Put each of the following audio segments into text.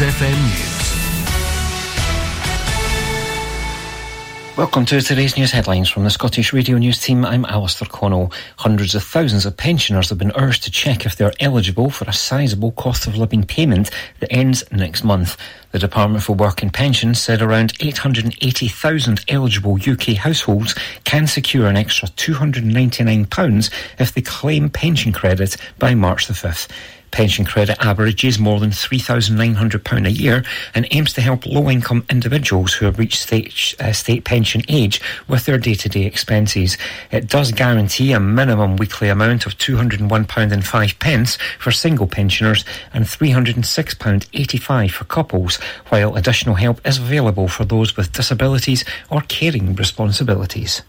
FM News. Welcome to today's news headlines from the Scottish Radio News team. I'm Alistair Connell. Hundreds of thousands of pensioners have been urged to check if they're eligible for a sizable cost of living payment that ends next month. The Department for Work and Pensions said around 880,000 eligible UK households can secure an extra £299 if they claim pension credit by March the 5th. Pension credit averages more than £3,900 a year and aims to help low income individuals who have reached state, uh, state pension age with their day to day expenses. It does guarantee a minimum weekly amount of £201.05 for single pensioners and £306.85 for couples, while additional help is available for those with disabilities or caring responsibilities.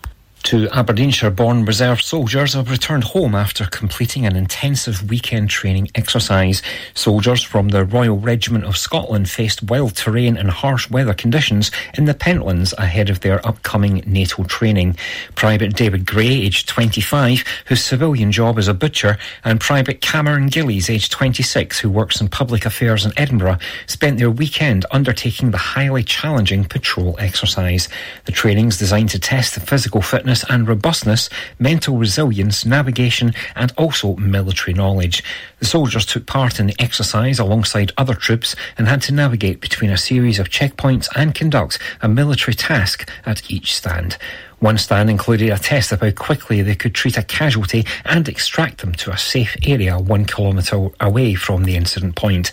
Two Aberdeenshire born reserve soldiers have returned home after completing an intensive weekend training exercise. Soldiers from the Royal Regiment of Scotland faced wild terrain and harsh weather conditions in the Pentlands ahead of their upcoming NATO training. Private David Gray, aged 25, whose civilian job is a butcher, and Private Cameron Gillies, aged 26, who works in public affairs in Edinburgh, spent their weekend undertaking the highly challenging patrol exercise. The training is designed to test the physical fitness and robustness, mental resilience, navigation, and also military knowledge. The soldiers took part in the exercise alongside other troops and had to navigate between a series of checkpoints and conduct a military task at each stand. One stand included a test of how quickly they could treat a casualty and extract them to a safe area one kilometre away from the incident point.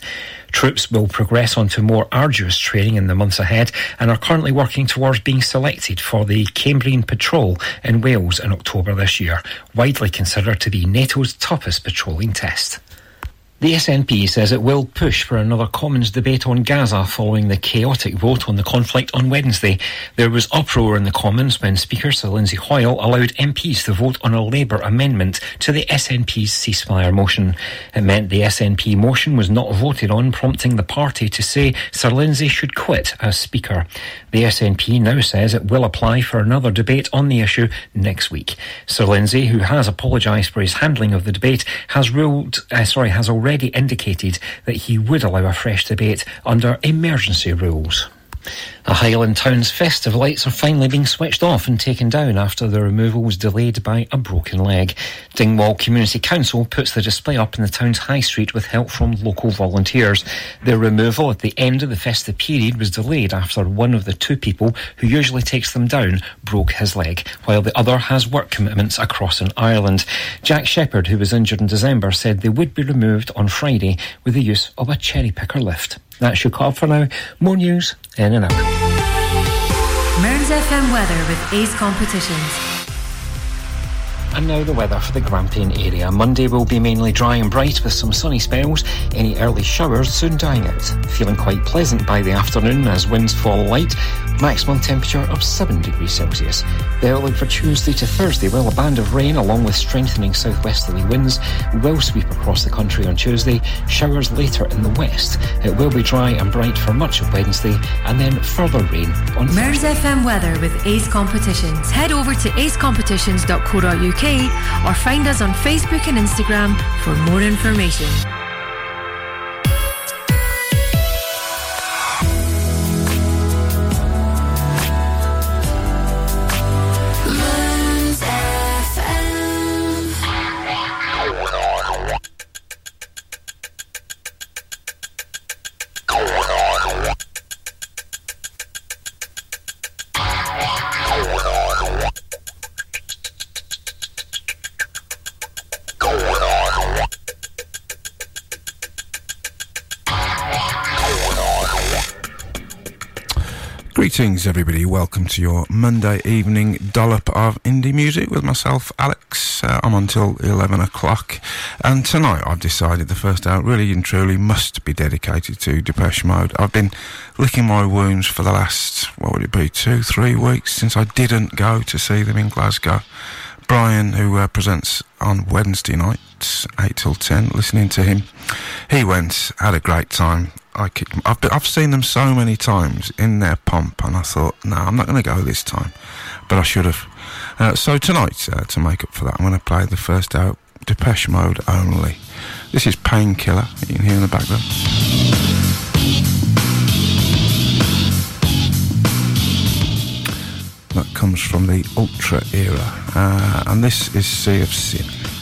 Troops will progress on to more arduous training in the months ahead and are currently working towards being selected for the Cambrian Patrol in Wales in October this year, widely considered to be NATO's toughest patrolling test. The SNP says it will push for another Commons debate on Gaza following the chaotic vote on the conflict on Wednesday. There was uproar in the Commons when Speaker Sir Lindsay Hoyle allowed MPs to vote on a Labour amendment to the SNP's ceasefire motion. It meant the SNP motion was not voted on, prompting the party to say Sir Lindsay should quit as Speaker. The SNP now says it will apply for another debate on the issue next week. Sir Lindsay, who has apologised for his handling of the debate, has ruled, uh, sorry, has already already indicated that he would allow a fresh debate under emergency rules. The Highland Town's festive lights are finally being switched off and taken down after the removal was delayed by a broken leg. Dingwall Community Council puts the display up in the town's high street with help from local volunteers. The removal at the end of the festive period was delayed after one of the two people who usually takes them down broke his leg, while the other has work commitments across in Ireland. Jack Shepherd, who was injured in December, said they would be removed on Friday with the use of a cherry picker lift. That's your call for now. More news in an hour. Mearns FM weather with Ace Competitions. And now the weather for the Grampian area. Monday will be mainly dry and bright with some sunny spells. Any early showers soon dying out. Feeling quite pleasant by the afternoon as winds fall light. Maximum temperature of 7 degrees Celsius. The outlook for Tuesday to Thursday, well, a band of rain along with strengthening southwesterly winds will sweep across the country on Tuesday. Showers later in the west. It will be dry and bright for much of Wednesday and then further rain on Mearns FM weather with Ace Competitions. Head over to acecompetitions.co.uk or find us on Facebook and Instagram for more information. Greetings, everybody. Welcome to your Monday evening dollop of indie music with myself, Alex. Uh, I'm until 11 o'clock. And tonight I've decided the first hour really and truly must be dedicated to Depeche Mode. I've been licking my wounds for the last, what would it be, two, three weeks since I didn't go to see them in Glasgow. Brian, who uh, presents on Wednesday nights, 8 till 10, listening to him. He went, had a great time. I kicked. I've been, I've seen them so many times in their pomp, and I thought, no, I'm not going to go this time, but I should have. Uh, so tonight, uh, to make up for that, I'm going to play the first out Depeche Mode only. This is Painkiller. You can hear in the background. that comes from the Ultra era, uh, and this is Sea of Sin.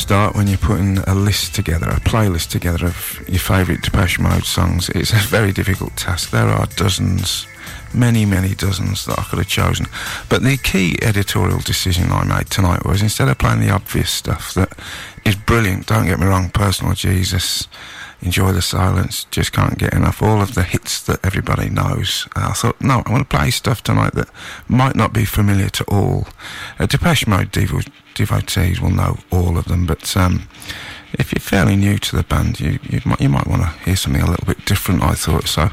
Start when you're putting a list together, a playlist together of your favourite Depeche Mode songs? It's a very difficult task. There are dozens, many, many dozens that I could have chosen. But the key editorial decision I made tonight was instead of playing the obvious stuff that is brilliant, don't get me wrong, Personal Jesus, Enjoy the Silence, Just Can't Get Enough, all of the hits that everybody knows. I thought, no, I want to play stuff tonight that might not be familiar to all. Uh, Depeche Mode devotees will know all of them, but um, if you're fairly new to the band, you, you might, you might want to hear something a little bit different, I thought. So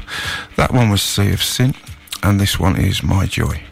that one was Sea of Sin. and this one is My Joy.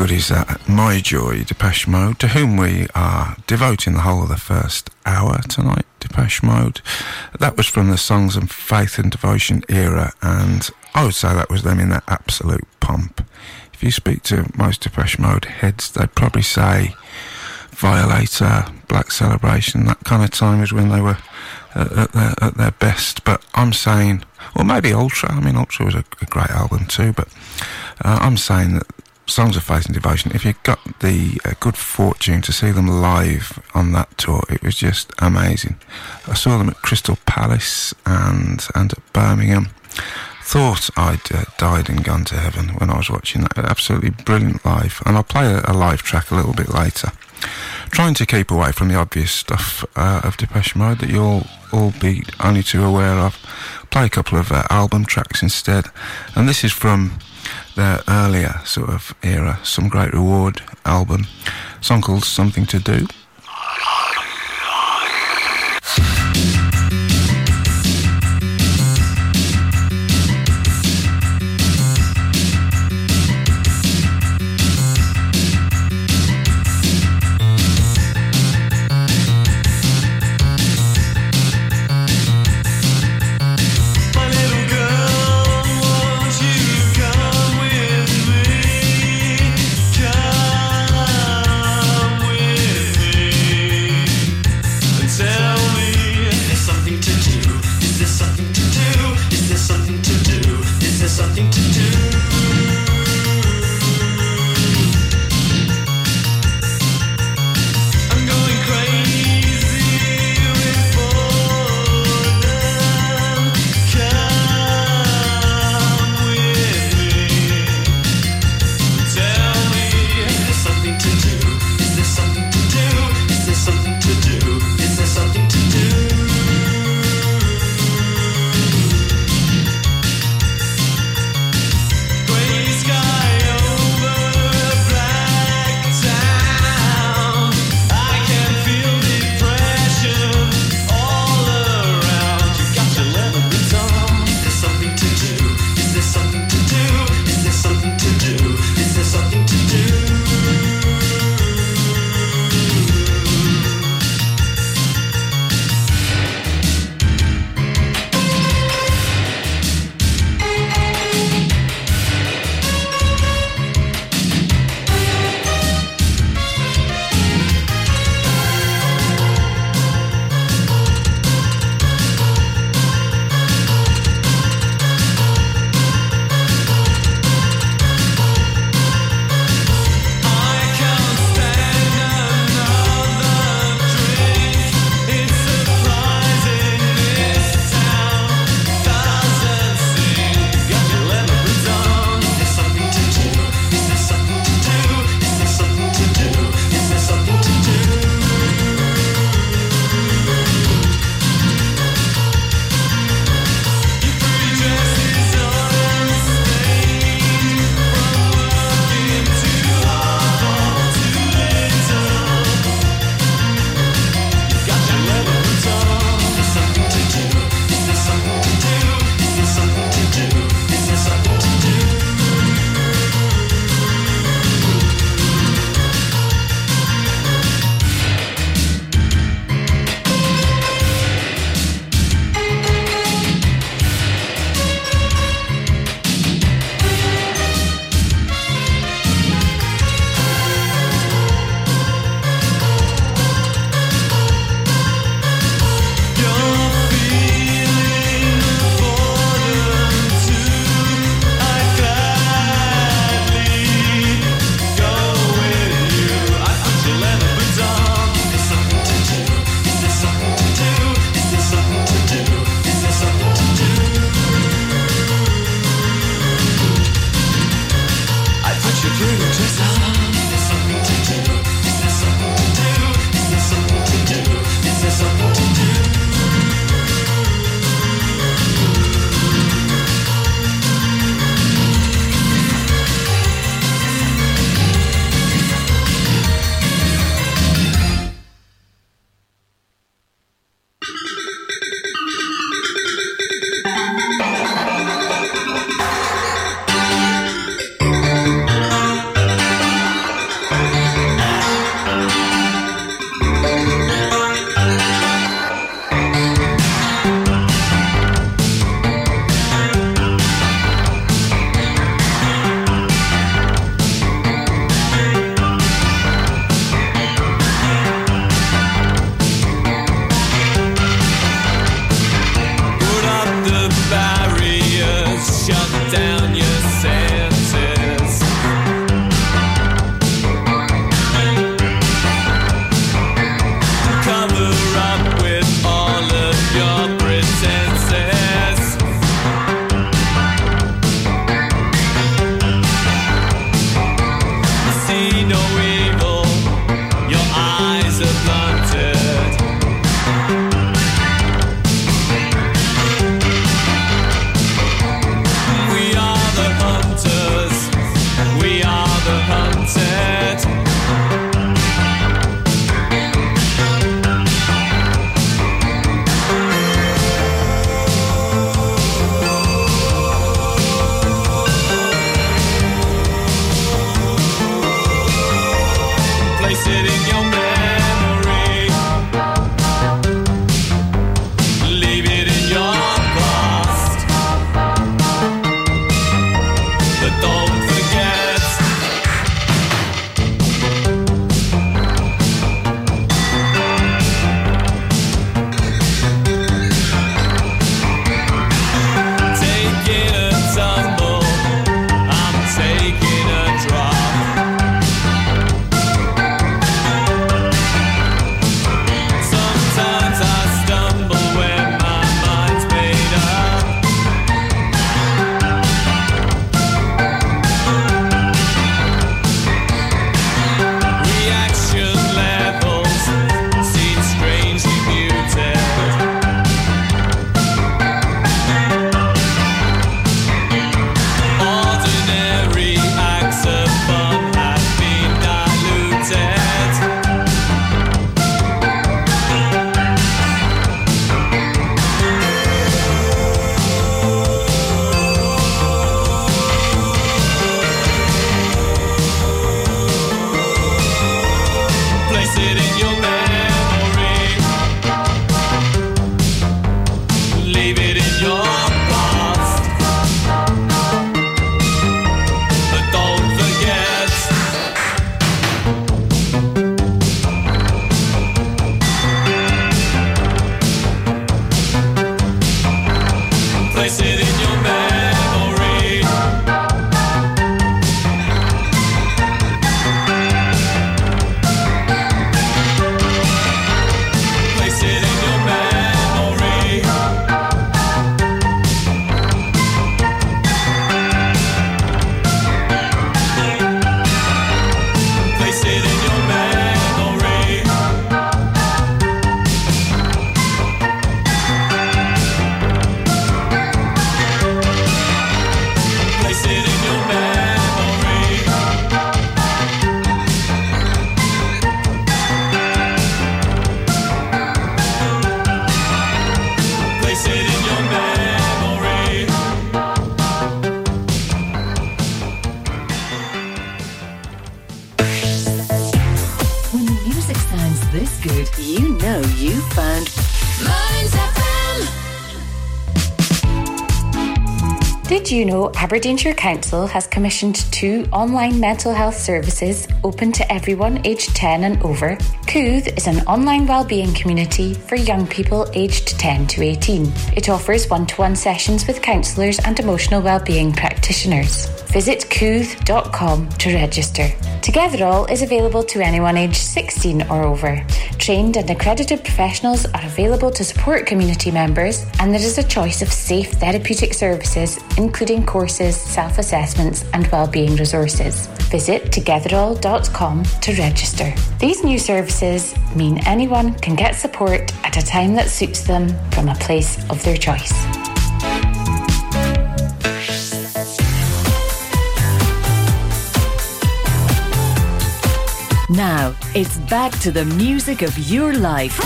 Good is that? My Joy, Depeche Mode, to whom we are devoting the whole of the first hour tonight. Depeche Mode. That was from the Songs of Faith and Devotion era, and I would say that was them in their absolute pomp. If you speak to most Depeche Mode heads, they'd probably say Violator, Black Celebration, that kind of time is when they were at, at, their, at their best. But I'm saying, or maybe Ultra. I mean, Ultra was a, a great album too, but uh, I'm saying that Songs of Faith and Devotion, if you got the uh, good fortune to see them live on that tour, it was just amazing. I saw them at Crystal Palace and, and at Birmingham. Thought I'd uh, died and gone to heaven when I was watching that. Absolutely brilliant live. And I'll play a, a live track a little bit later. Trying to keep away from the obvious stuff uh, of Depeche Mode that you'll all be only too aware of. Play a couple of uh, album tracks instead. And this is from their earlier sort of era, Some Great Reward album, song called Something to Do. You know Aberdeenshire Council has commissioned two online mental health services open to everyone aged 10 and over? Kooth is an online wellbeing community for young people aged 10 to 18. It offers one to one sessions with counsellors and emotional wellbeing practitioners. Visit kooth.com to register. Togetherall is available to anyone aged 16 or over. Trained and accredited professionals are available to support community members, and there is a choice of safe therapeutic services, including courses, self assessments, and wellbeing resources. Visit togetherall.com to register. These new services mean anyone can get support at a time that suits them from a place of their choice. Now, it's back to the music of your life.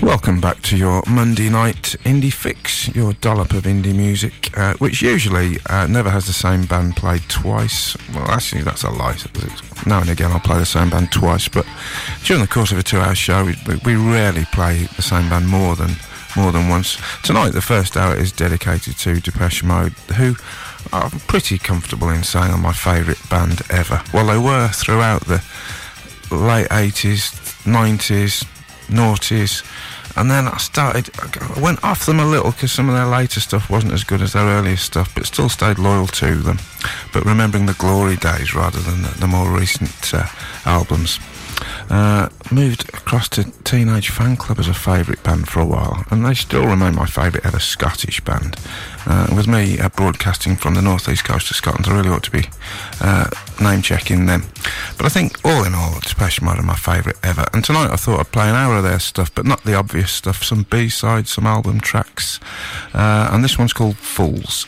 Welcome back to your Monday night indie fix, your dollop of indie music, uh, which usually uh, never has the same band played twice. Well, actually, that's a lie. Now and again, I'll play the same band twice, but during the course of a two-hour show, we, we rarely play the same band more than more than once. Tonight, the first hour is dedicated to Depeche Mode, who I'm pretty comfortable in saying are my favourite band ever. Well, they were throughout the late 80s, 90s, noughties. And then I started, I went off them a little because some of their later stuff wasn't as good as their earlier stuff, but still stayed loyal to them. But remembering the glory days rather than the, the more recent uh, albums. Uh, moved across to Teenage Fanclub as a favourite band for a while, and they still remain my favourite ever Scottish band. Uh, with me uh, broadcasting from the northeast coast of Scotland, I really ought to be uh, name checking them. But I think, all in all, Depeche Mode are my favourite ever. And tonight I thought I'd play an hour of their stuff, but not the obvious stuff. Some B sides, some album tracks, uh, and this one's called Fools.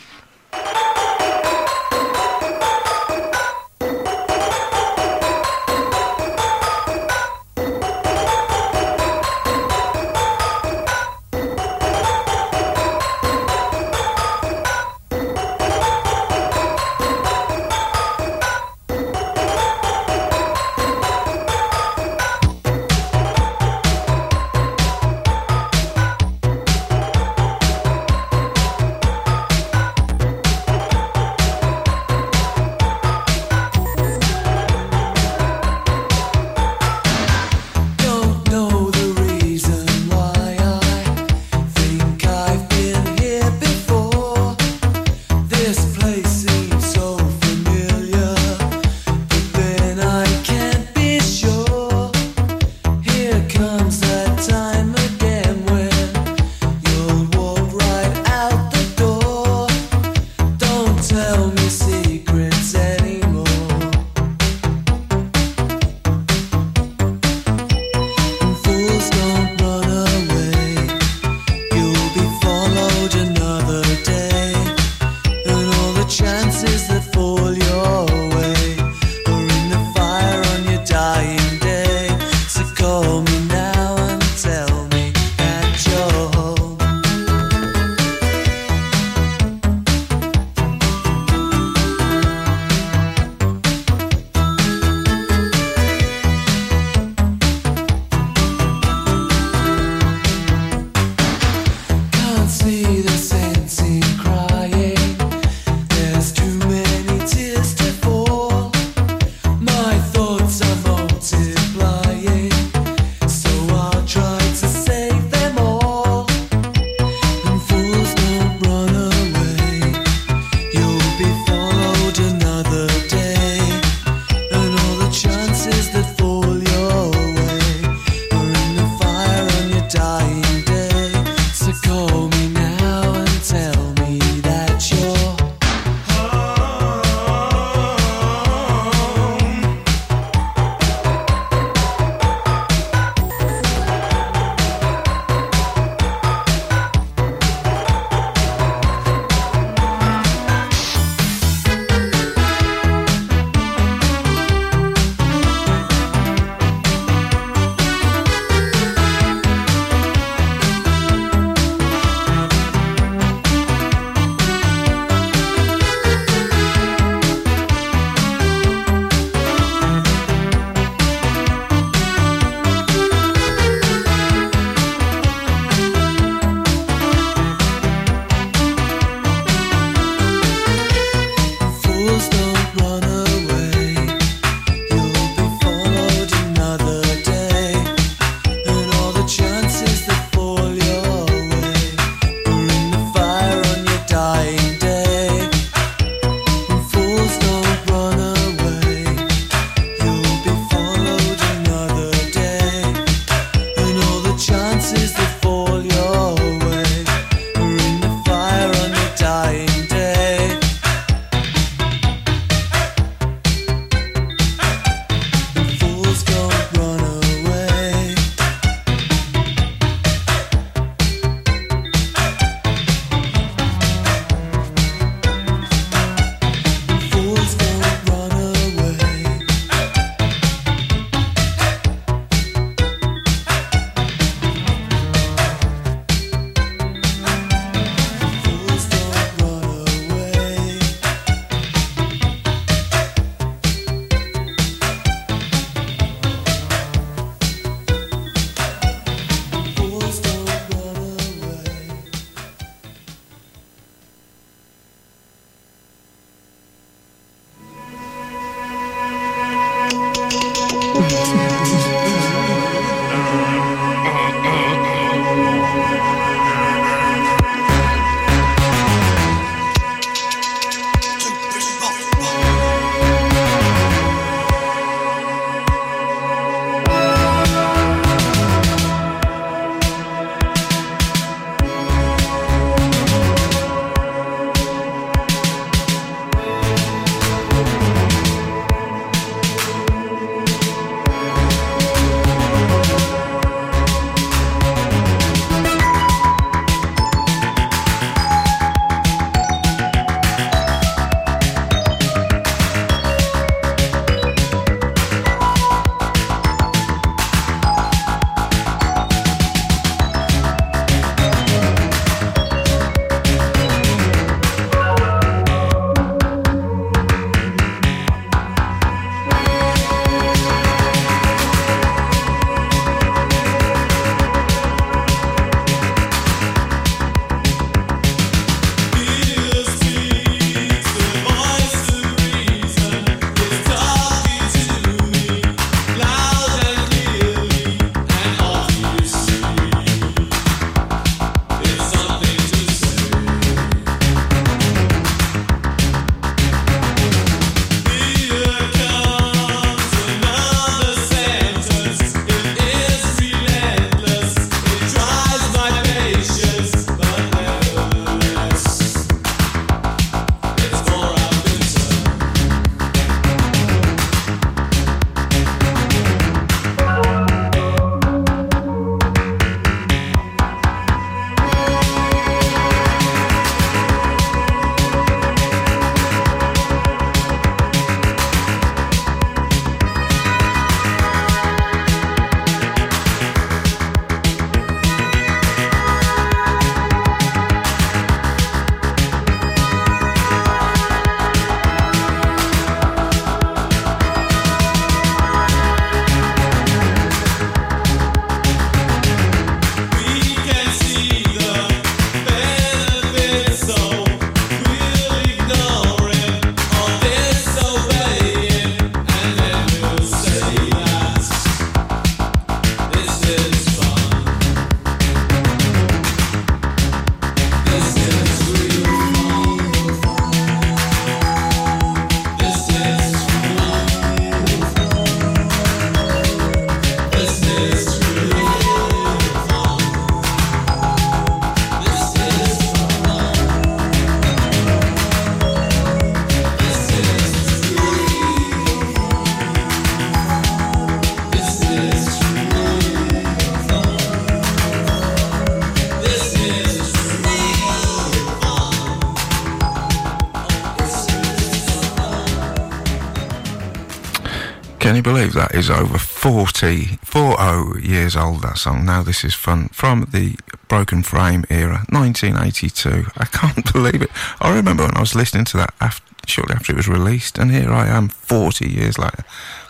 Believe that is over 40, 40 years old, that song? Now This Is Fun, from the Broken Frame era, 1982. I can't believe it. I remember when I was listening to that after, shortly after it was released, and here I am 40 years later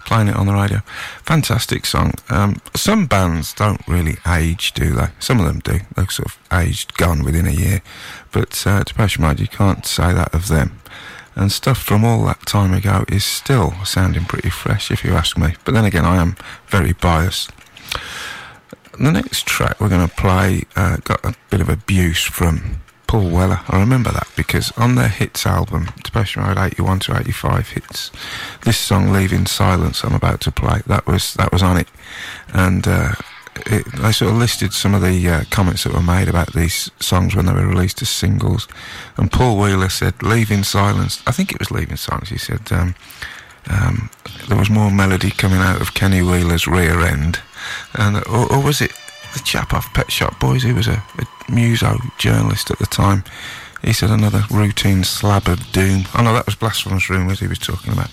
playing it on the radio. Fantastic song. Um, some bands don't really age, do they? Some of them do. They're sort of aged, gone within a year. But uh, Depeche Mode, you can't say that of them. And stuff from all that time ago is still sounding pretty fresh, if you ask me. But then again, I am very biased. The next track we're going to play uh, got a bit of abuse from Paul Weller. I remember that because on their hits album, Depeche Mode 81 to 85 hits, this song "Leave in Silence" I'm about to play that was that was on it, and uh, it, they sort of listed some of the uh, comments that were made about these songs when they were released as singles, and Paul Wheeler said "Leave in Silence." I think it was "Leave in Silence." He said. Um, um, there was more melody coming out of Kenny Wheeler's rear end, and or, or was it the chap off Pet Shop Boys, he was a, a muso journalist at the time. He said another routine slab of doom. Oh know that was Blasphemous Rumours he was talking about.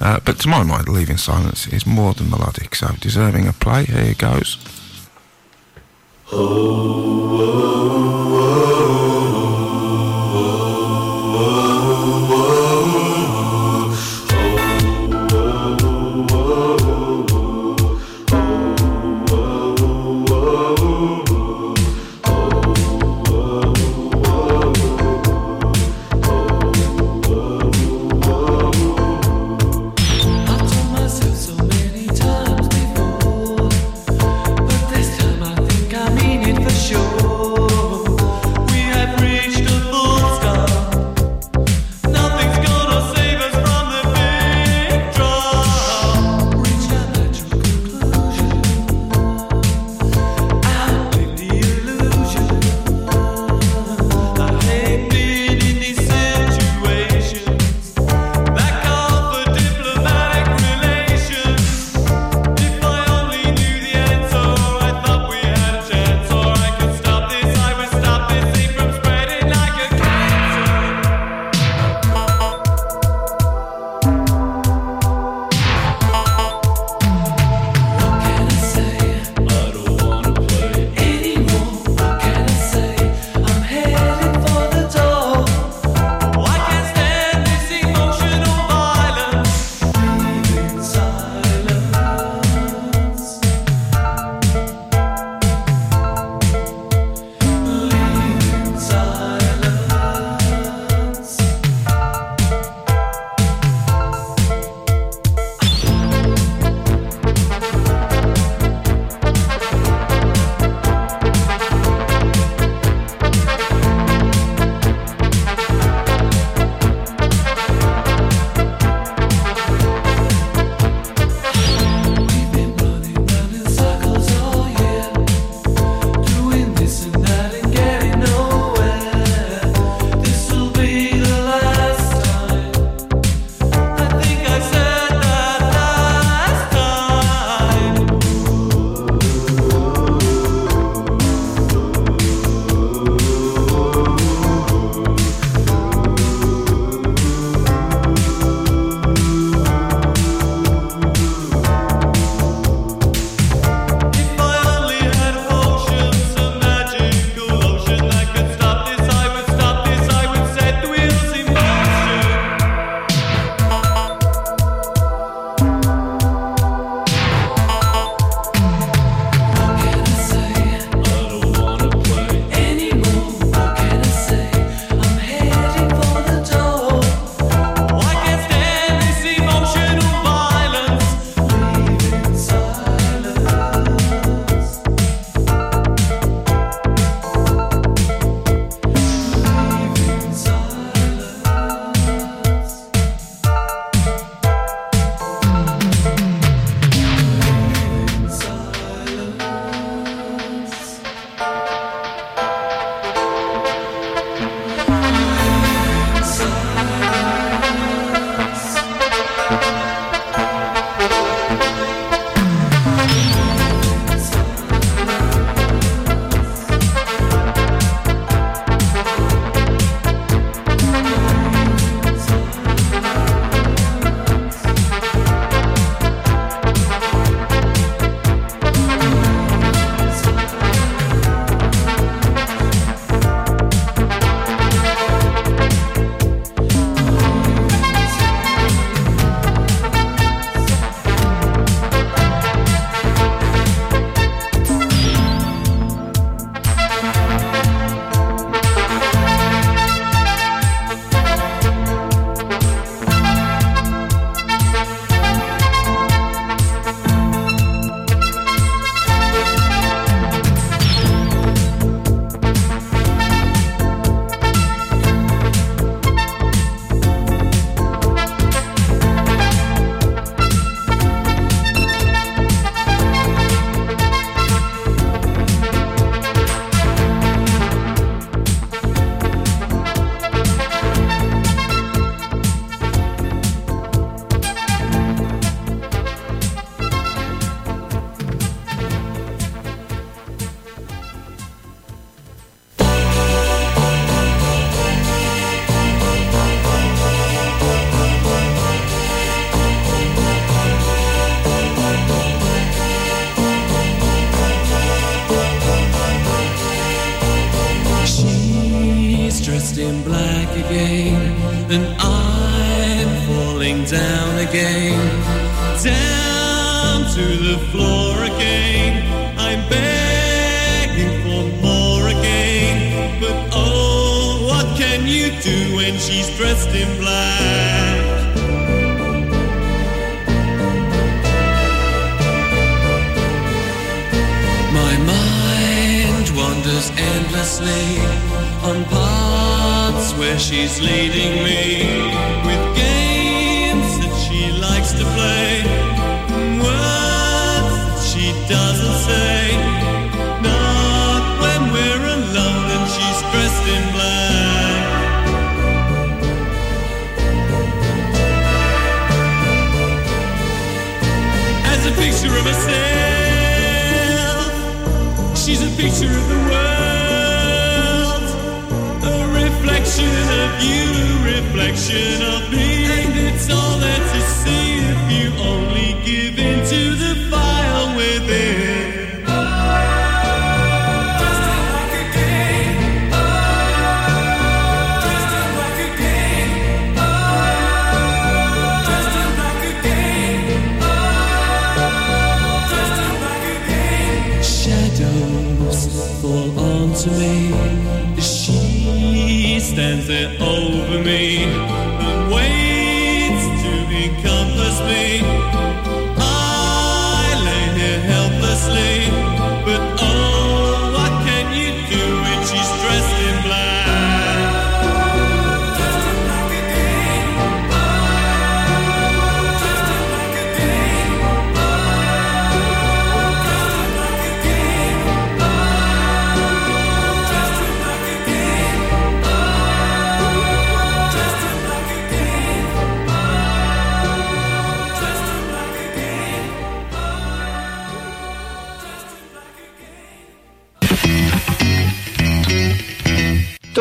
Uh, but to my mind, Leave in Silence is more than melodic, so deserving a play. Here goes. Oh, oh,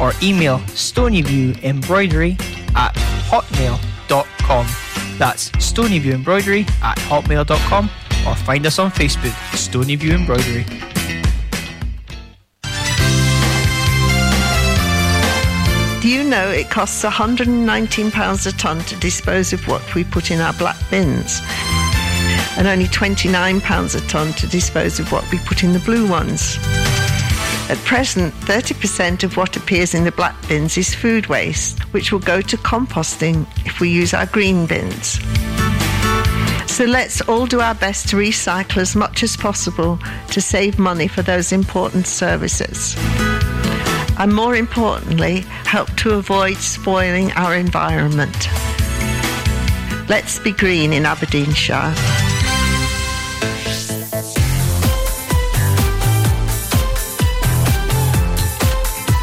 or email stonyviewembroidery at hotmail.com. That's stonyviewembroidery at hotmail.com or find us on Facebook, Stonyview Embroidery. Do you know it costs £119 a tonne to dispose of what we put in our black bins? And only £29 a tonne to dispose of what we put in the blue ones. At present, 30% of what appears in the black bins is food waste, which will go to composting if we use our green bins. So let's all do our best to recycle as much as possible to save money for those important services. And more importantly, help to avoid spoiling our environment. Let's be green in Aberdeenshire.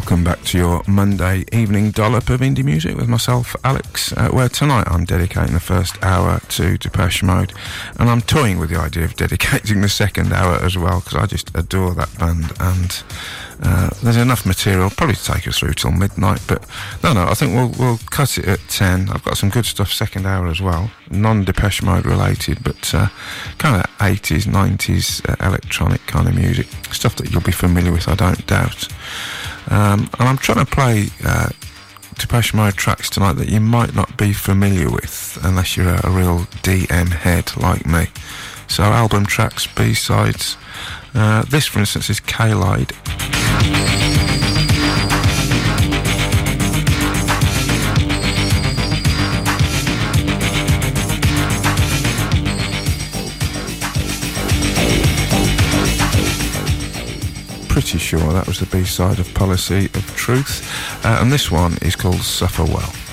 Welcome back to your Monday evening dollop of indie music with myself, Alex, uh, where tonight I'm dedicating the first hour to Depeche Mode, and I'm toying with the idea of dedicating the second hour as well, because I just adore that band, and uh, there's enough material probably to take us through till midnight, but no, no, I think we'll, we'll cut it at 10. I've got some good stuff second hour as well, non-Depeche Mode related, but uh, kind of 80s, 90s uh, electronic kind of music, stuff that you'll be familiar with, I don't doubt. Um, and I'm trying to play uh, Depeche Mode tracks tonight that you might not be familiar with unless you're a, a real DM head like me. So album tracks, B-sides. Uh, this, for instance, is Kaleid. Pretty sure that was the B-side of Policy of Truth. Uh, and this one is called Suffer Well.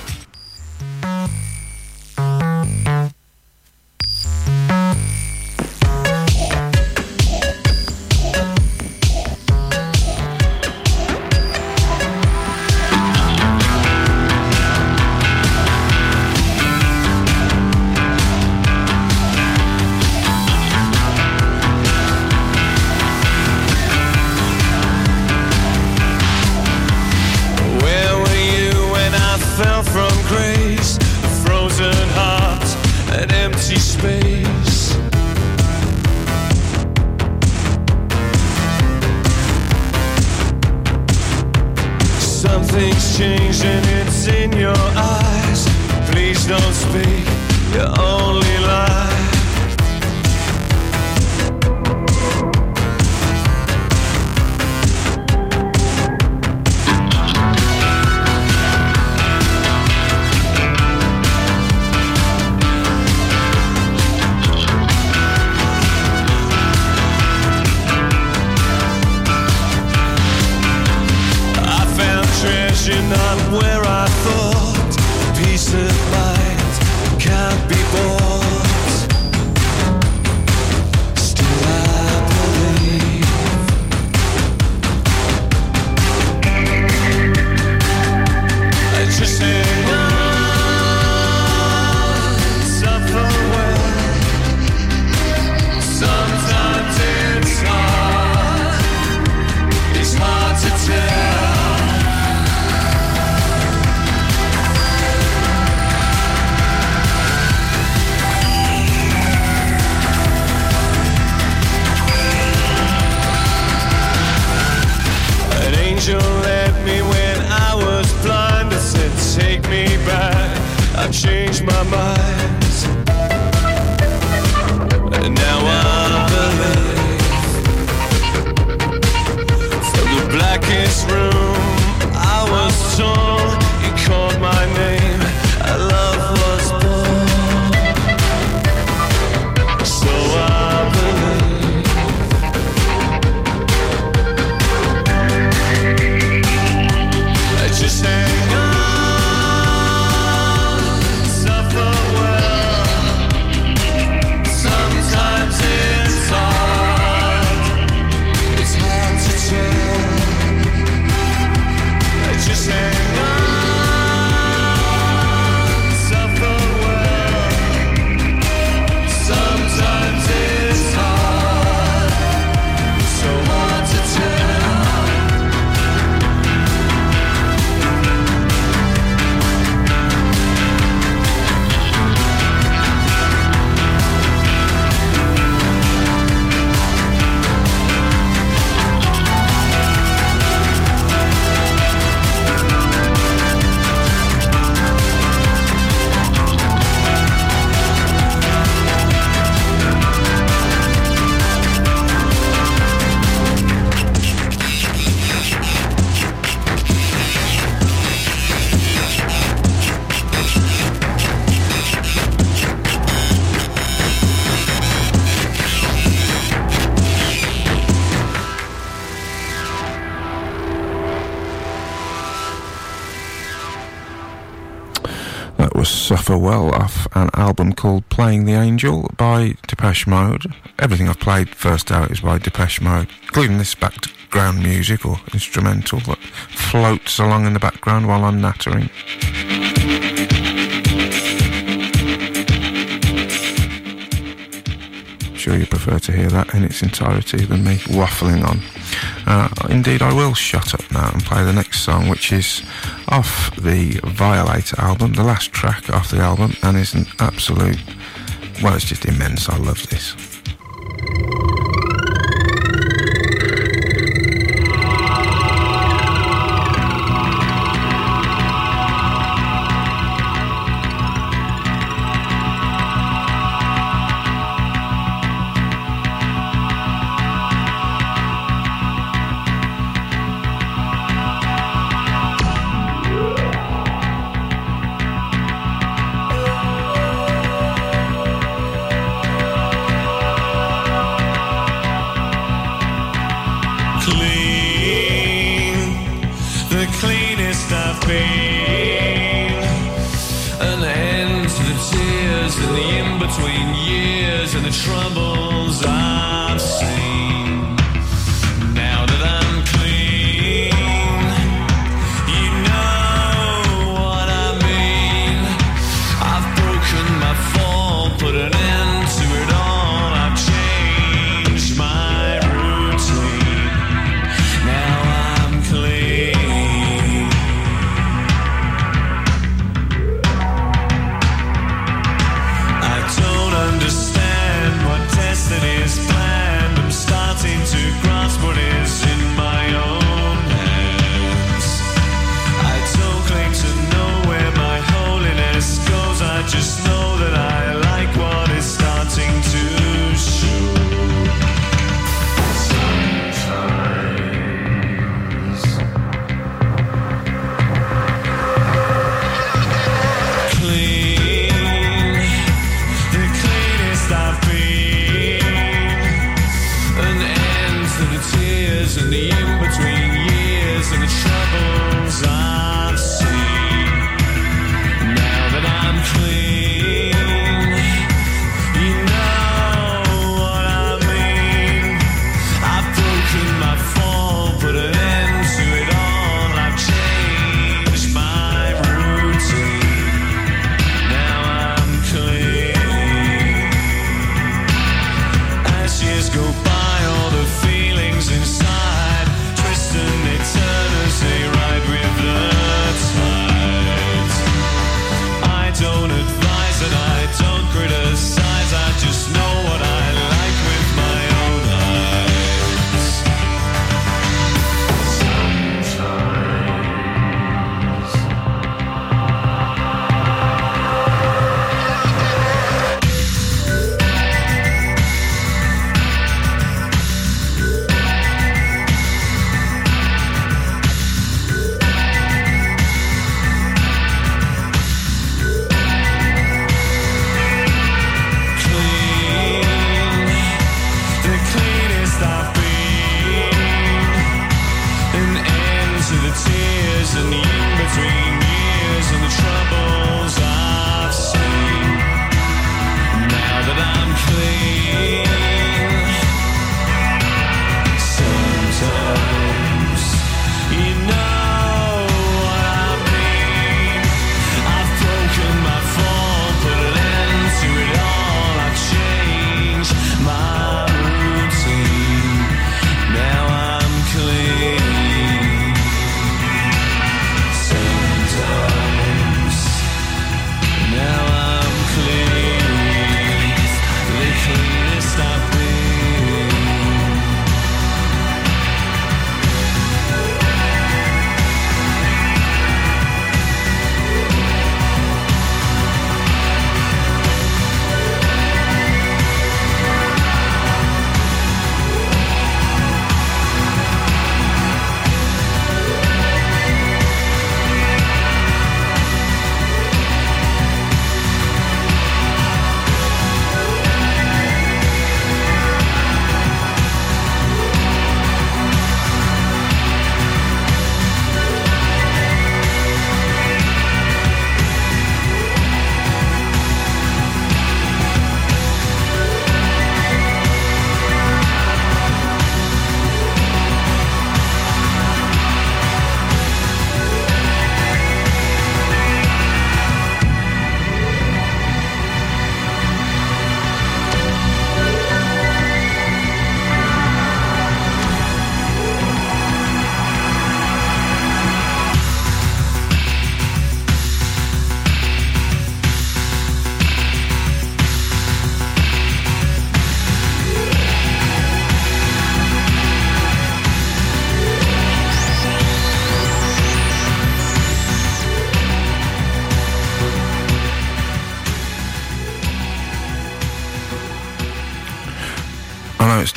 Well off an album called Playing the Angel by Depeche Mode. Everything I've played first out is by Depeche Mode, including this background music or instrumental that floats along in the background while I'm nattering. Sure, you prefer to hear that in its entirety than me waffling on. Uh, indeed, I will shut up now and play the next song, which is off the Violator album, the last track off the album, and it's an absolute. Well, it's just immense. I love this.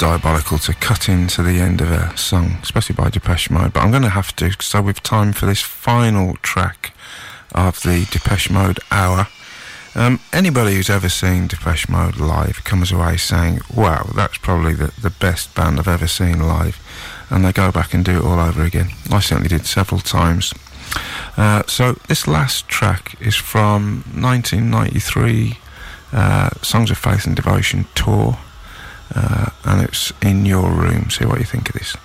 diabolical to cut into the end of a song, especially by Depeche Mode. But I'm going to have to, so we've time for this final track of the Depeche Mode hour. Um, anybody who's ever seen Depeche Mode live comes away saying, wow, that's probably the, the best band I've ever seen live. And they go back and do it all over again. I certainly did several times. Uh, so this last track is from 1993 uh, Songs of Faith and Devotion tour uh, and it's in your room. See what you think of this.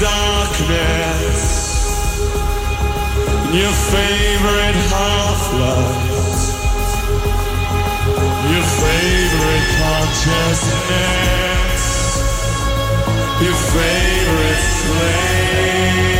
Darkness, your favorite half-light, your favorite consciousness, your favorite slave.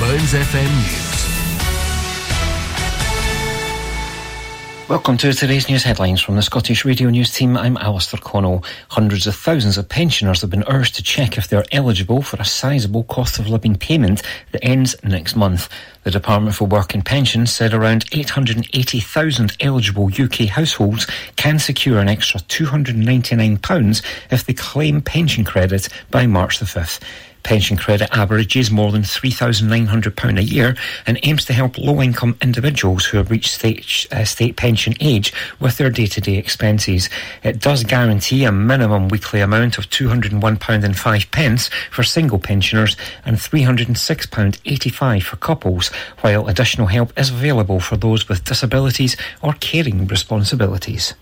Mearns FM News. Welcome to today's news headlines from the Scottish Radio News team. I'm Alistair Connell. Hundreds of thousands of pensioners have been urged to check if they're eligible for a sizeable cost of living payment that ends next month. The Department for Work and Pensions said around 880,000 eligible UK households can secure an extra £299 if they claim pension credit by March the 5th. Pension credit averages more than £3,900 a year and aims to help low income individuals who have reached state, uh, state pension age with their day to day expenses. It does guarantee a minimum weekly amount of £201.05 for single pensioners and £306.85 for couples, while additional help is available for those with disabilities or caring responsibilities.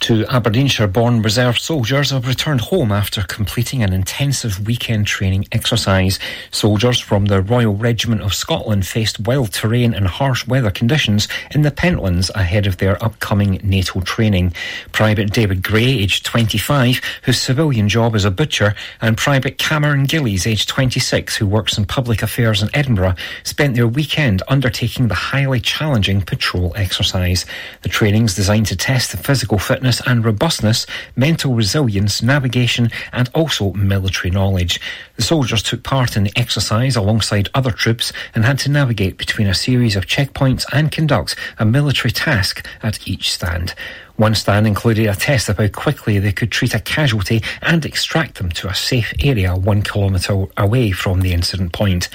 Two Aberdeenshire born reserve soldiers have returned home after completing an intensive weekend training exercise. Soldiers from the Royal Regiment of Scotland faced wild terrain and harsh weather conditions in the Pentlands ahead of their upcoming NATO training. Private David Gray, aged 25, whose civilian job is a butcher, and Private Cameron Gillies, aged 26, who works in public affairs in Edinburgh, spent their weekend undertaking the highly challenging patrol exercise. The training is designed to test the physical fitness and robustness, mental resilience, navigation, and also military knowledge. The soldiers took part in the exercise alongside other troops and had to navigate between a series of checkpoints and conduct a military task at each stand. One stand included a test of how quickly they could treat a casualty and extract them to a safe area one kilometre away from the incident point.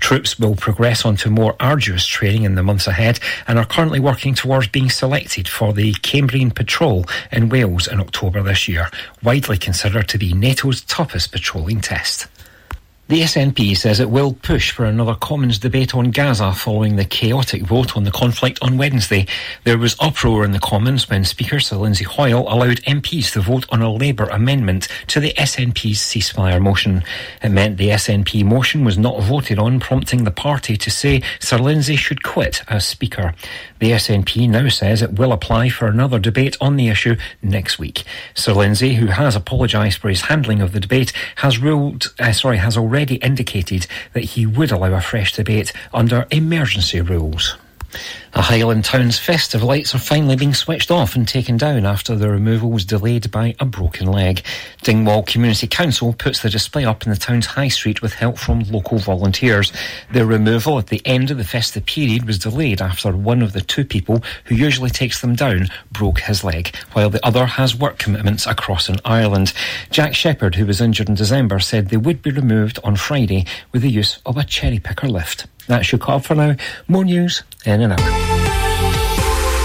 Troops will progress on to more arduous training in the months ahead and are currently working towards being selected for the Cambrian Patrol in Wales in October this year, widely considered to be NATO's toughest patrolling test. The SNP says it will push for another Commons debate on Gaza following the chaotic vote on the conflict on Wednesday. There was uproar in the Commons when Speaker Sir Lindsay Hoyle allowed MPs to vote on a Labour amendment to the SNP's ceasefire motion. It meant the SNP motion was not voted on, prompting the party to say Sir Lindsay should quit as Speaker. The SNP now says it will apply for another debate on the issue next week. Sir Lindsay, who has apologised for his handling of the debate, has ruled, uh, sorry, has already already indicated that he would allow a fresh debate under emergency rules. A Highland Town's festive lights are finally being switched off and taken down after the removal was delayed by a broken leg. Dingwall Community Council puts the display up in the town's high street with help from local volunteers. The removal at the end of the festive period was delayed after one of the two people who usually takes them down broke his leg, while the other has work commitments across in Ireland. Jack Shepherd, who was injured in December, said they would be removed on Friday with the use of a cherry picker lift. That's your call for now. More news in an hour.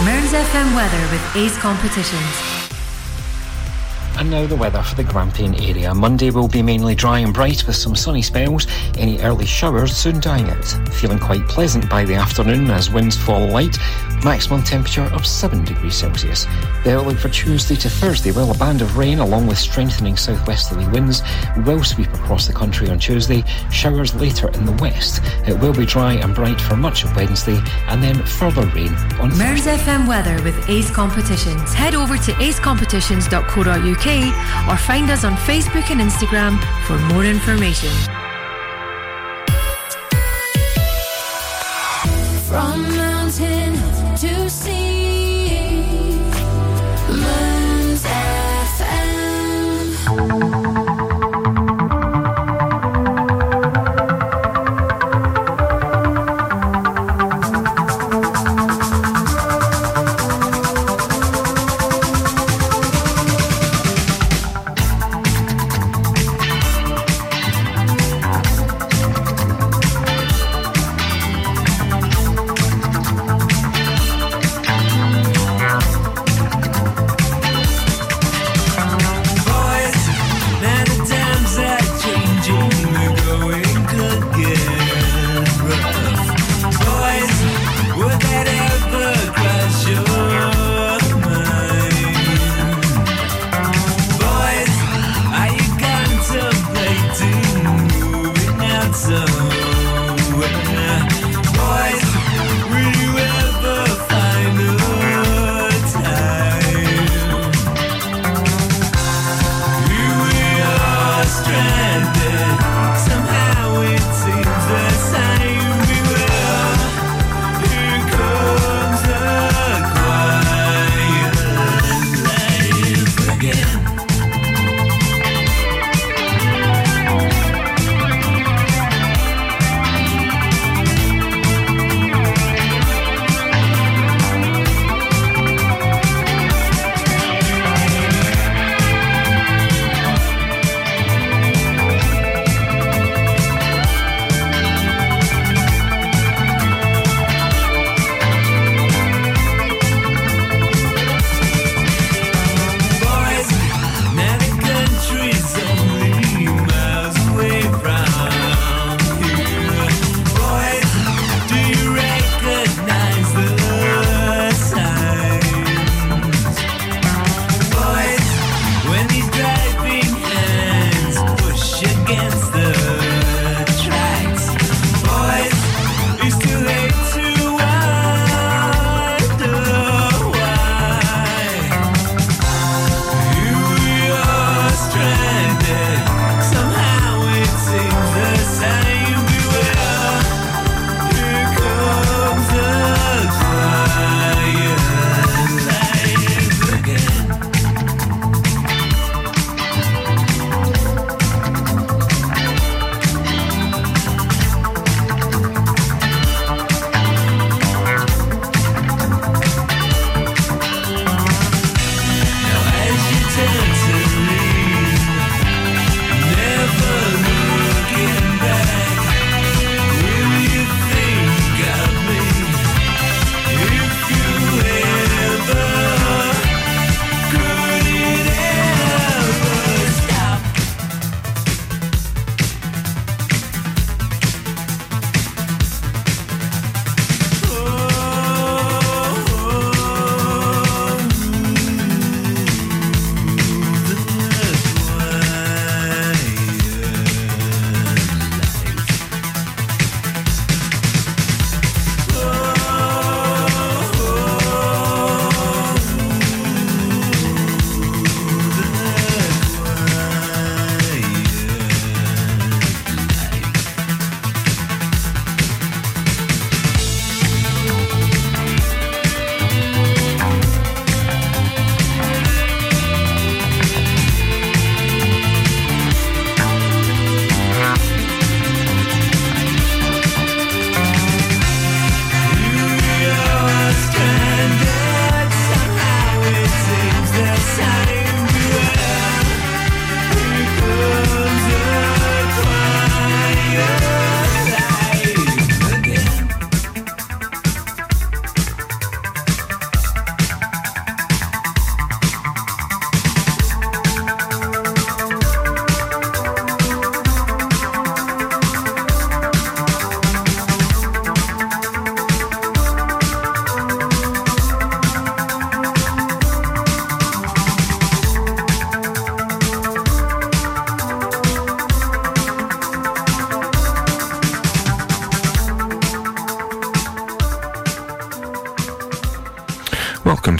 Mearns FM weather with Ace Competitions. And now the weather for the Grampian area. Monday will be mainly dry and bright with some sunny spells. Any early showers soon dying out. Feeling quite pleasant by the afternoon as winds fall light. Maximum temperature of 7 degrees Celsius. The outlook for Tuesday to Thursday, well, a band of rain along with strengthening southwesterly winds will sweep across the country on Tuesday. Showers later in the west. It will be dry and bright for much of Wednesday and then further rain on Mearns FM weather with Ace Competitions. Head over to acecompetitions.co.uk or find us on Facebook and Instagram for more information. From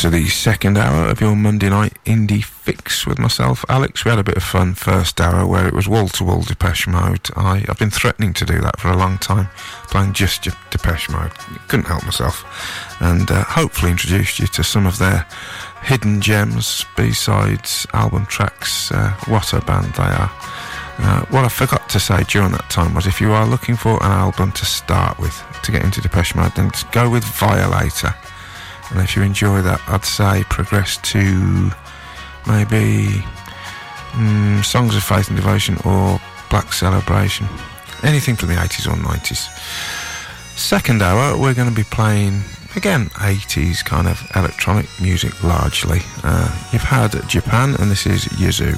to the second hour of your Monday night indie fix with myself, Alex. We had a bit of fun first hour where it was wall to wall Depeche Mode. I, I've been threatening to do that for a long time, playing just Depeche Mode. Couldn't help myself. And uh, hopefully introduced you to some of their hidden gems, B sides, album tracks. Uh, what a band they are. Uh, what I forgot to say during that time was if you are looking for an album to start with to get into Depeche Mode, then go with Violator. And if you enjoy that, I'd say progress to maybe mm, Songs of Faith and Devotion or Black Celebration. Anything from the 80s or 90s. Second hour, we're going to be playing, again, 80s kind of electronic music largely. Uh, you've had Japan, and this is Yazoo.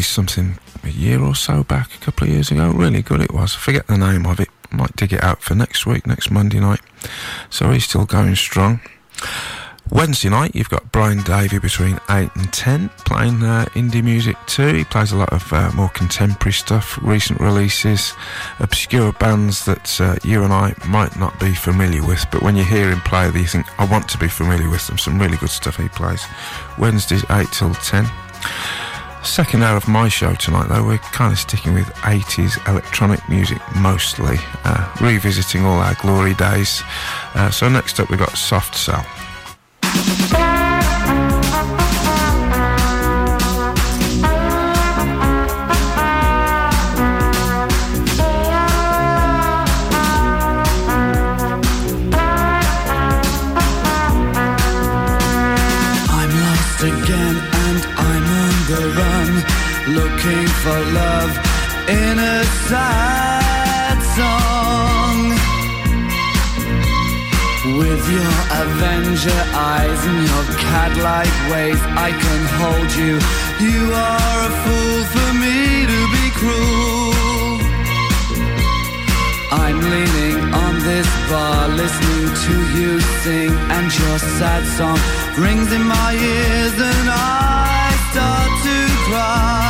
Released something a year or so back, a couple of years ago. Really good it was. Forget the name of it. Might dig it out for next week, next Monday night. So he's still going strong. Wednesday night, you've got Brian Davey between 8 and 10 playing uh, indie music too. He plays a lot of uh, more contemporary stuff, recent releases, obscure bands that uh, you and I might not be familiar with, but when you hear him play, you think, I want to be familiar with them. Some really good stuff he plays. Wednesdays, 8 till 10. Second hour of my show tonight, though, we're kind of sticking with 80s electronic music mostly, uh, revisiting all our glory days. Uh, so next up, we've got Soft Cell. Sad song. With your Avenger eyes and your cat-like ways, I can hold you. You are a fool for me to be cruel. I'm leaning on this bar, listening to you sing, and your sad song rings in my ears, and I start to cry.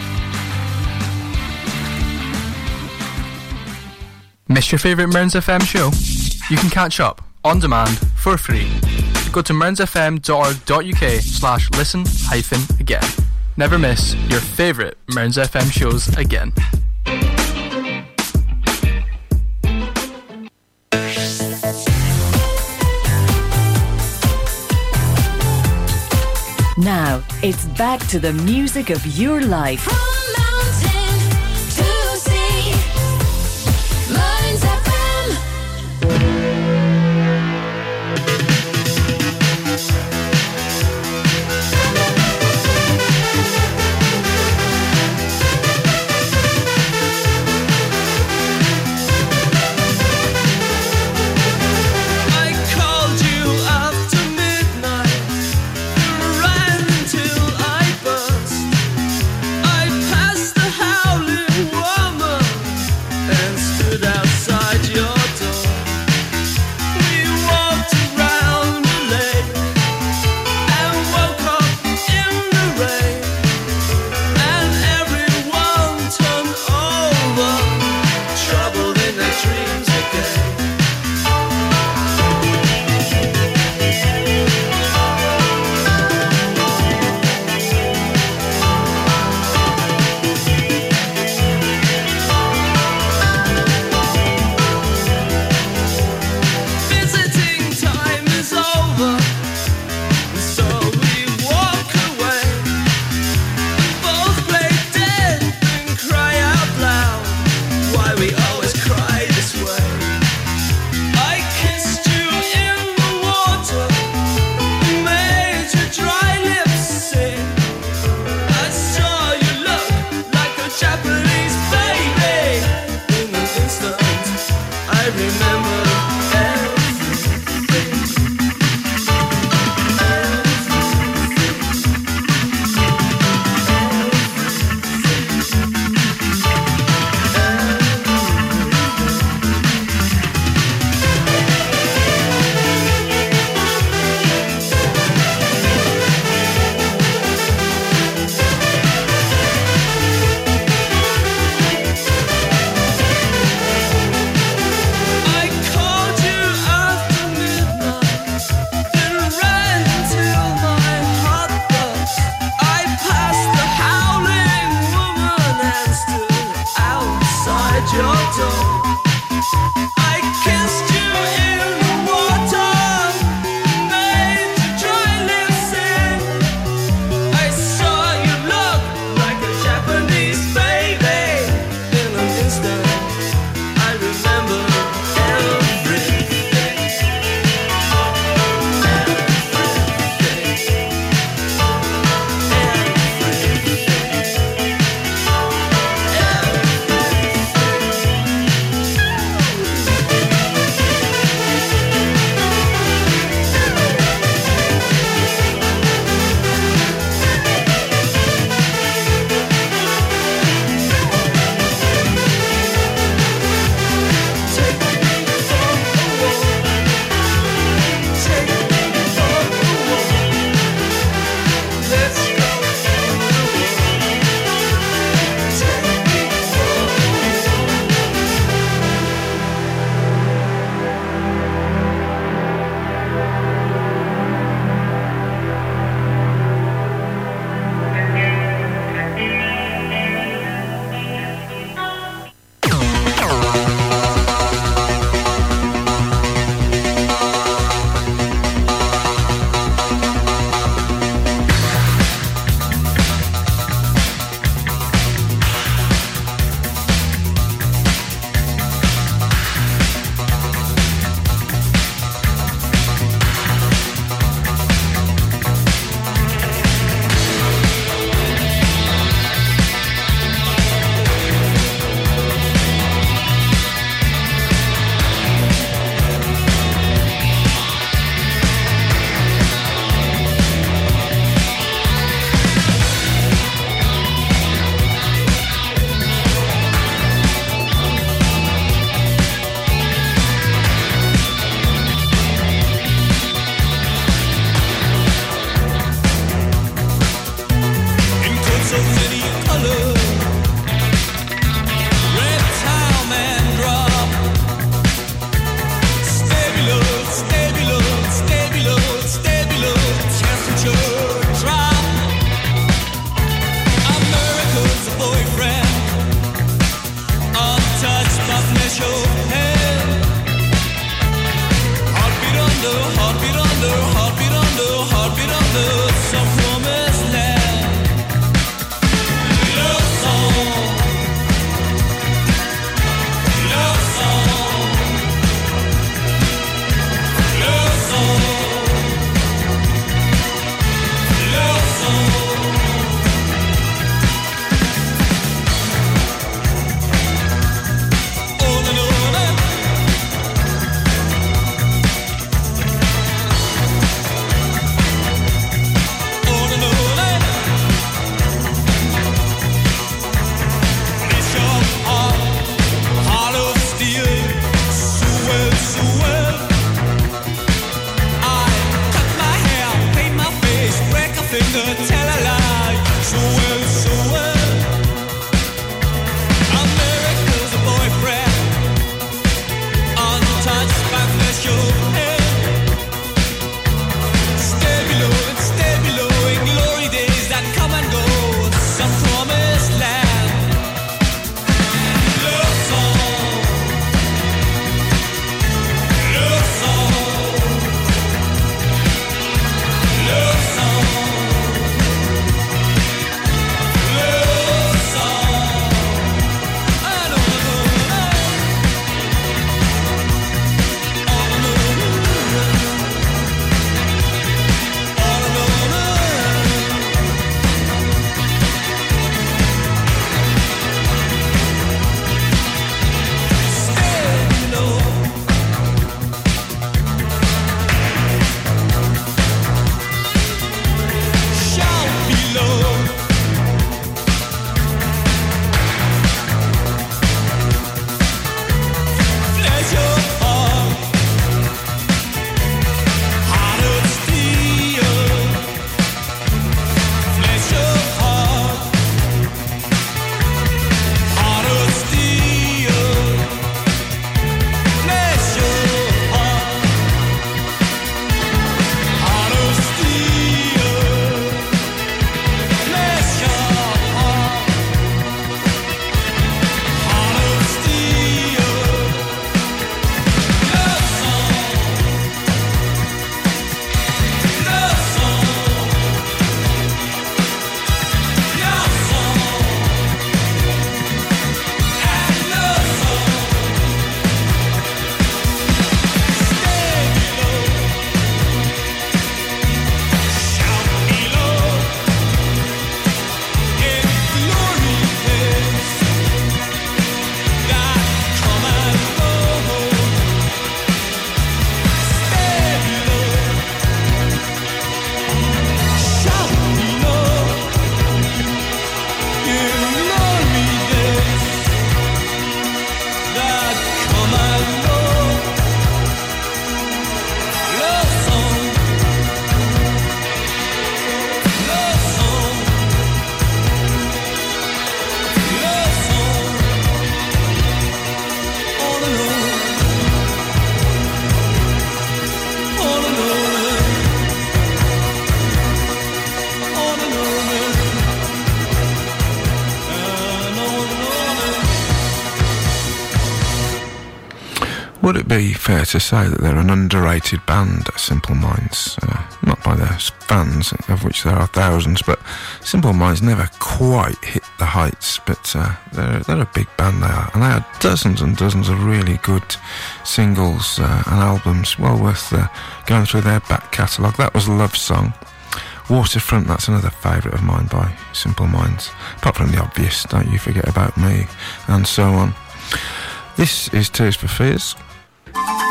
Miss your favourite Mearns FM show? You can catch up on demand for free. Go to mearnsfm.org.uk slash listen hyphen again. Never miss your favourite Mearns FM shows again. Now, it's back to the music of your life. Be fair to say that they're an underrated band, Simple Minds? Uh, not by their fans, of which there are thousands, but Simple Minds never quite hit the heights. But uh, they're, they're a big band, they are. And they had dozens and dozens of really good singles uh, and albums, well worth uh, going through their back catalogue. That was Love Song. Waterfront, that's another favourite of mine by Simple Minds. Apart from the obvious, Don't You Forget About Me, and so on. This is Tears for Fears. You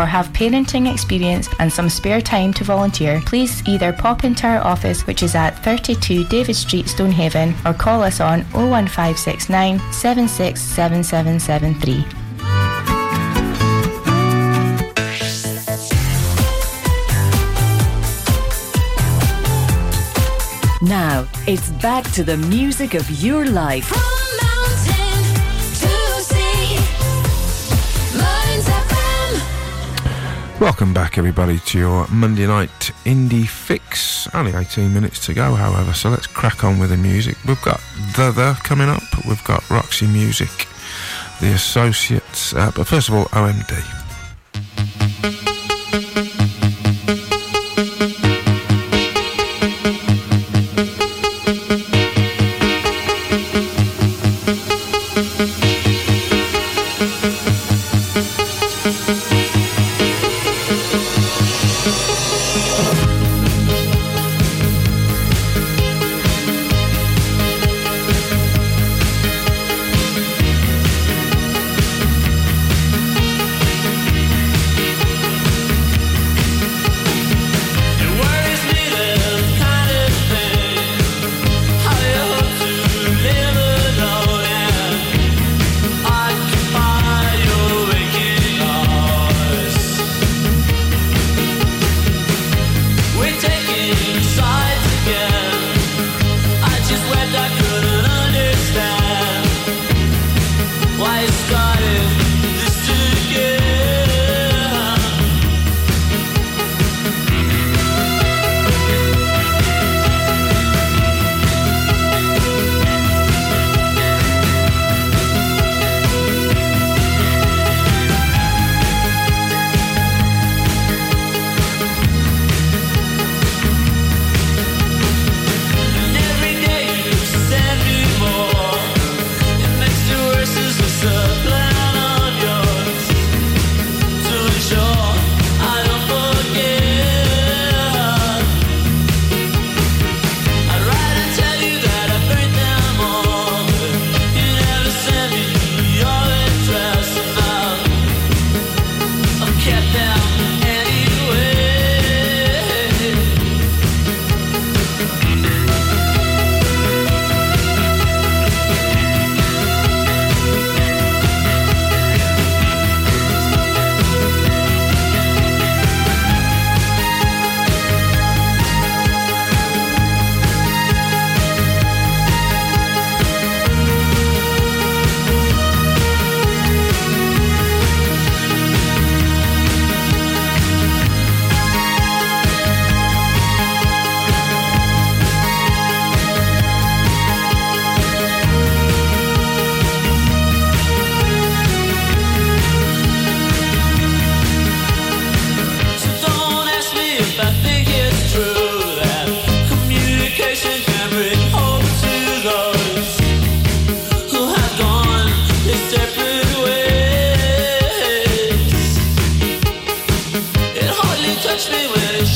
or have parenting experience and some spare time to volunteer, please either pop into our office, which is at 32 David Street, Stonehaven, or call us on 01569 767773. Now, it's back to the music of your life. Welcome back, everybody, to your Monday night indie fix. Only 18 minutes to go, however, so let's crack on with the music. We've got The The coming up, we've got Roxy Music, The Associates, uh, but first of all, OMD. Touched me when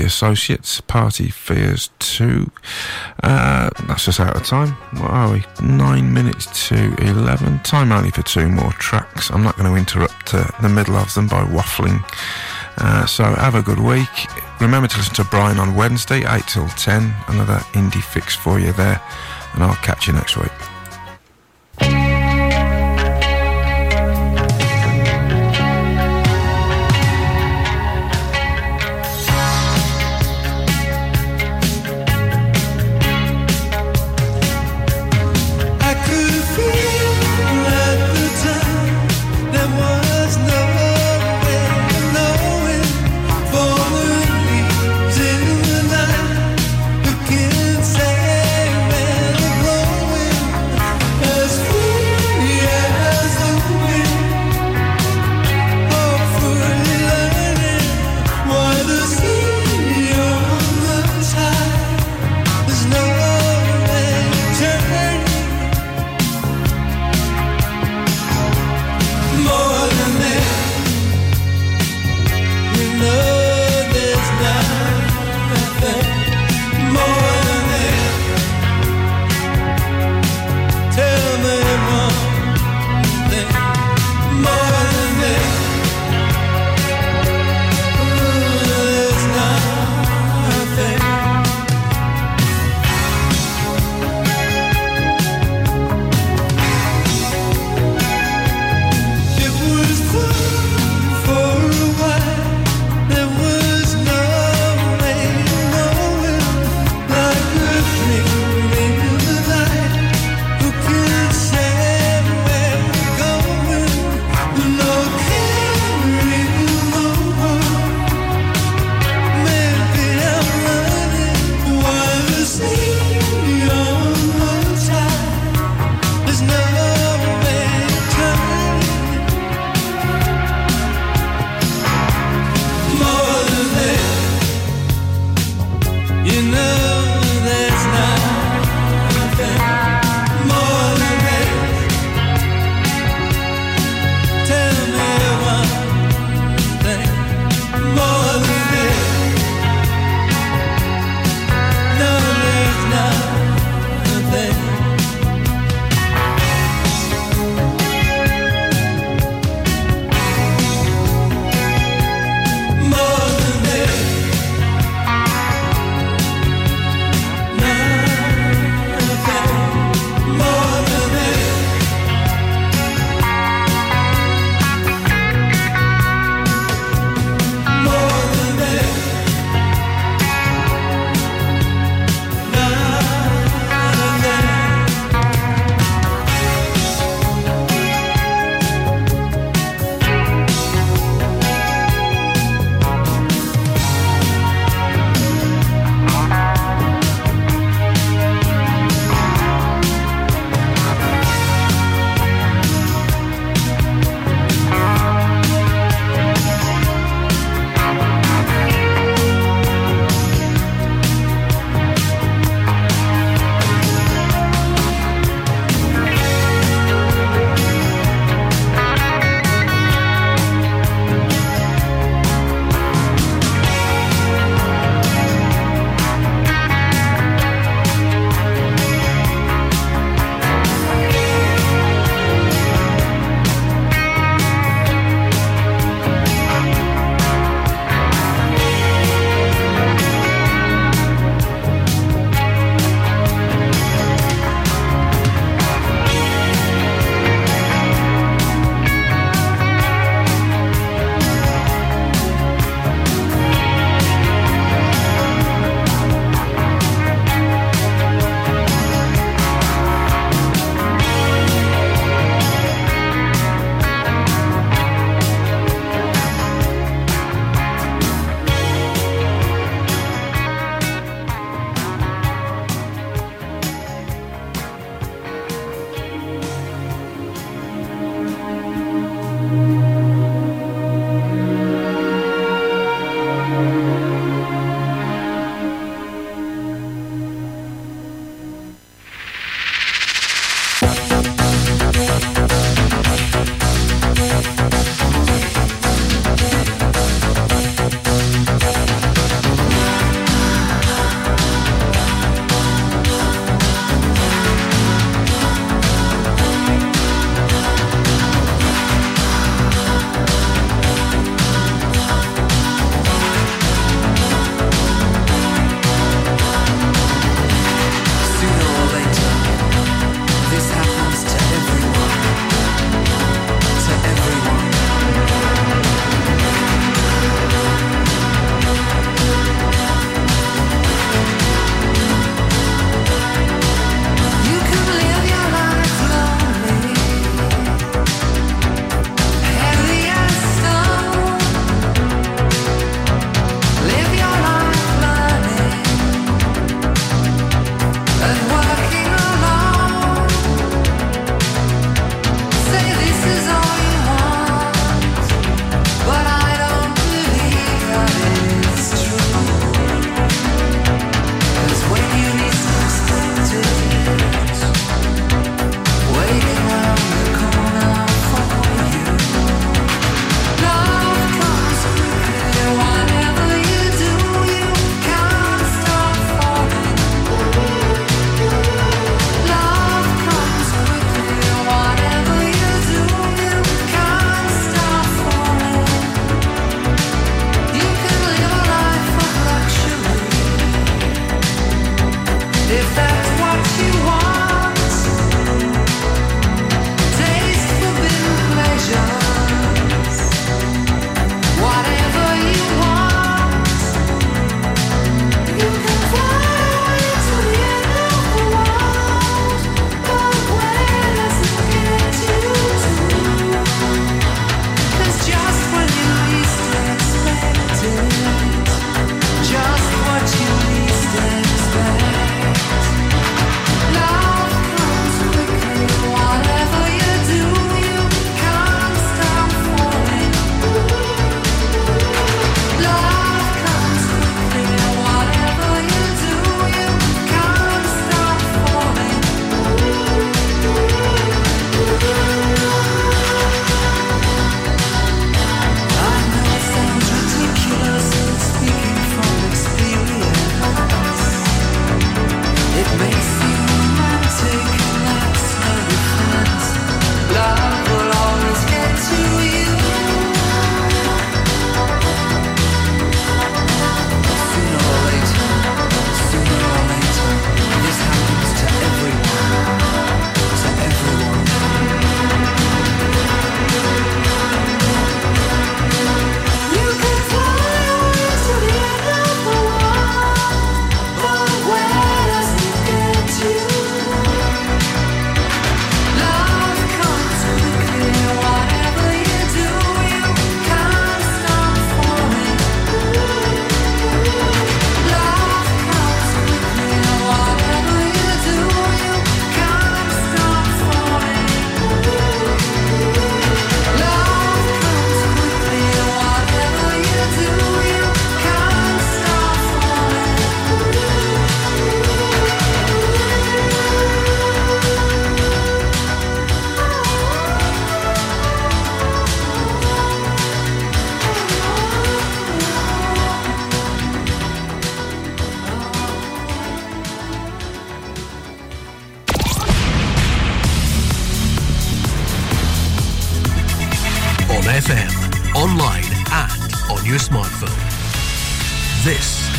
the Associates, Party Fears 2. Uh, that's just out of time. What are we? Nine minutes to 11. Time only for two more tracks. I'm not going to interrupt uh, the middle of them by waffling. Uh, so have a good week. Remember to listen to Brian on Wednesday, 8 till 10. Another indie fix for you there. And I'll catch you next week.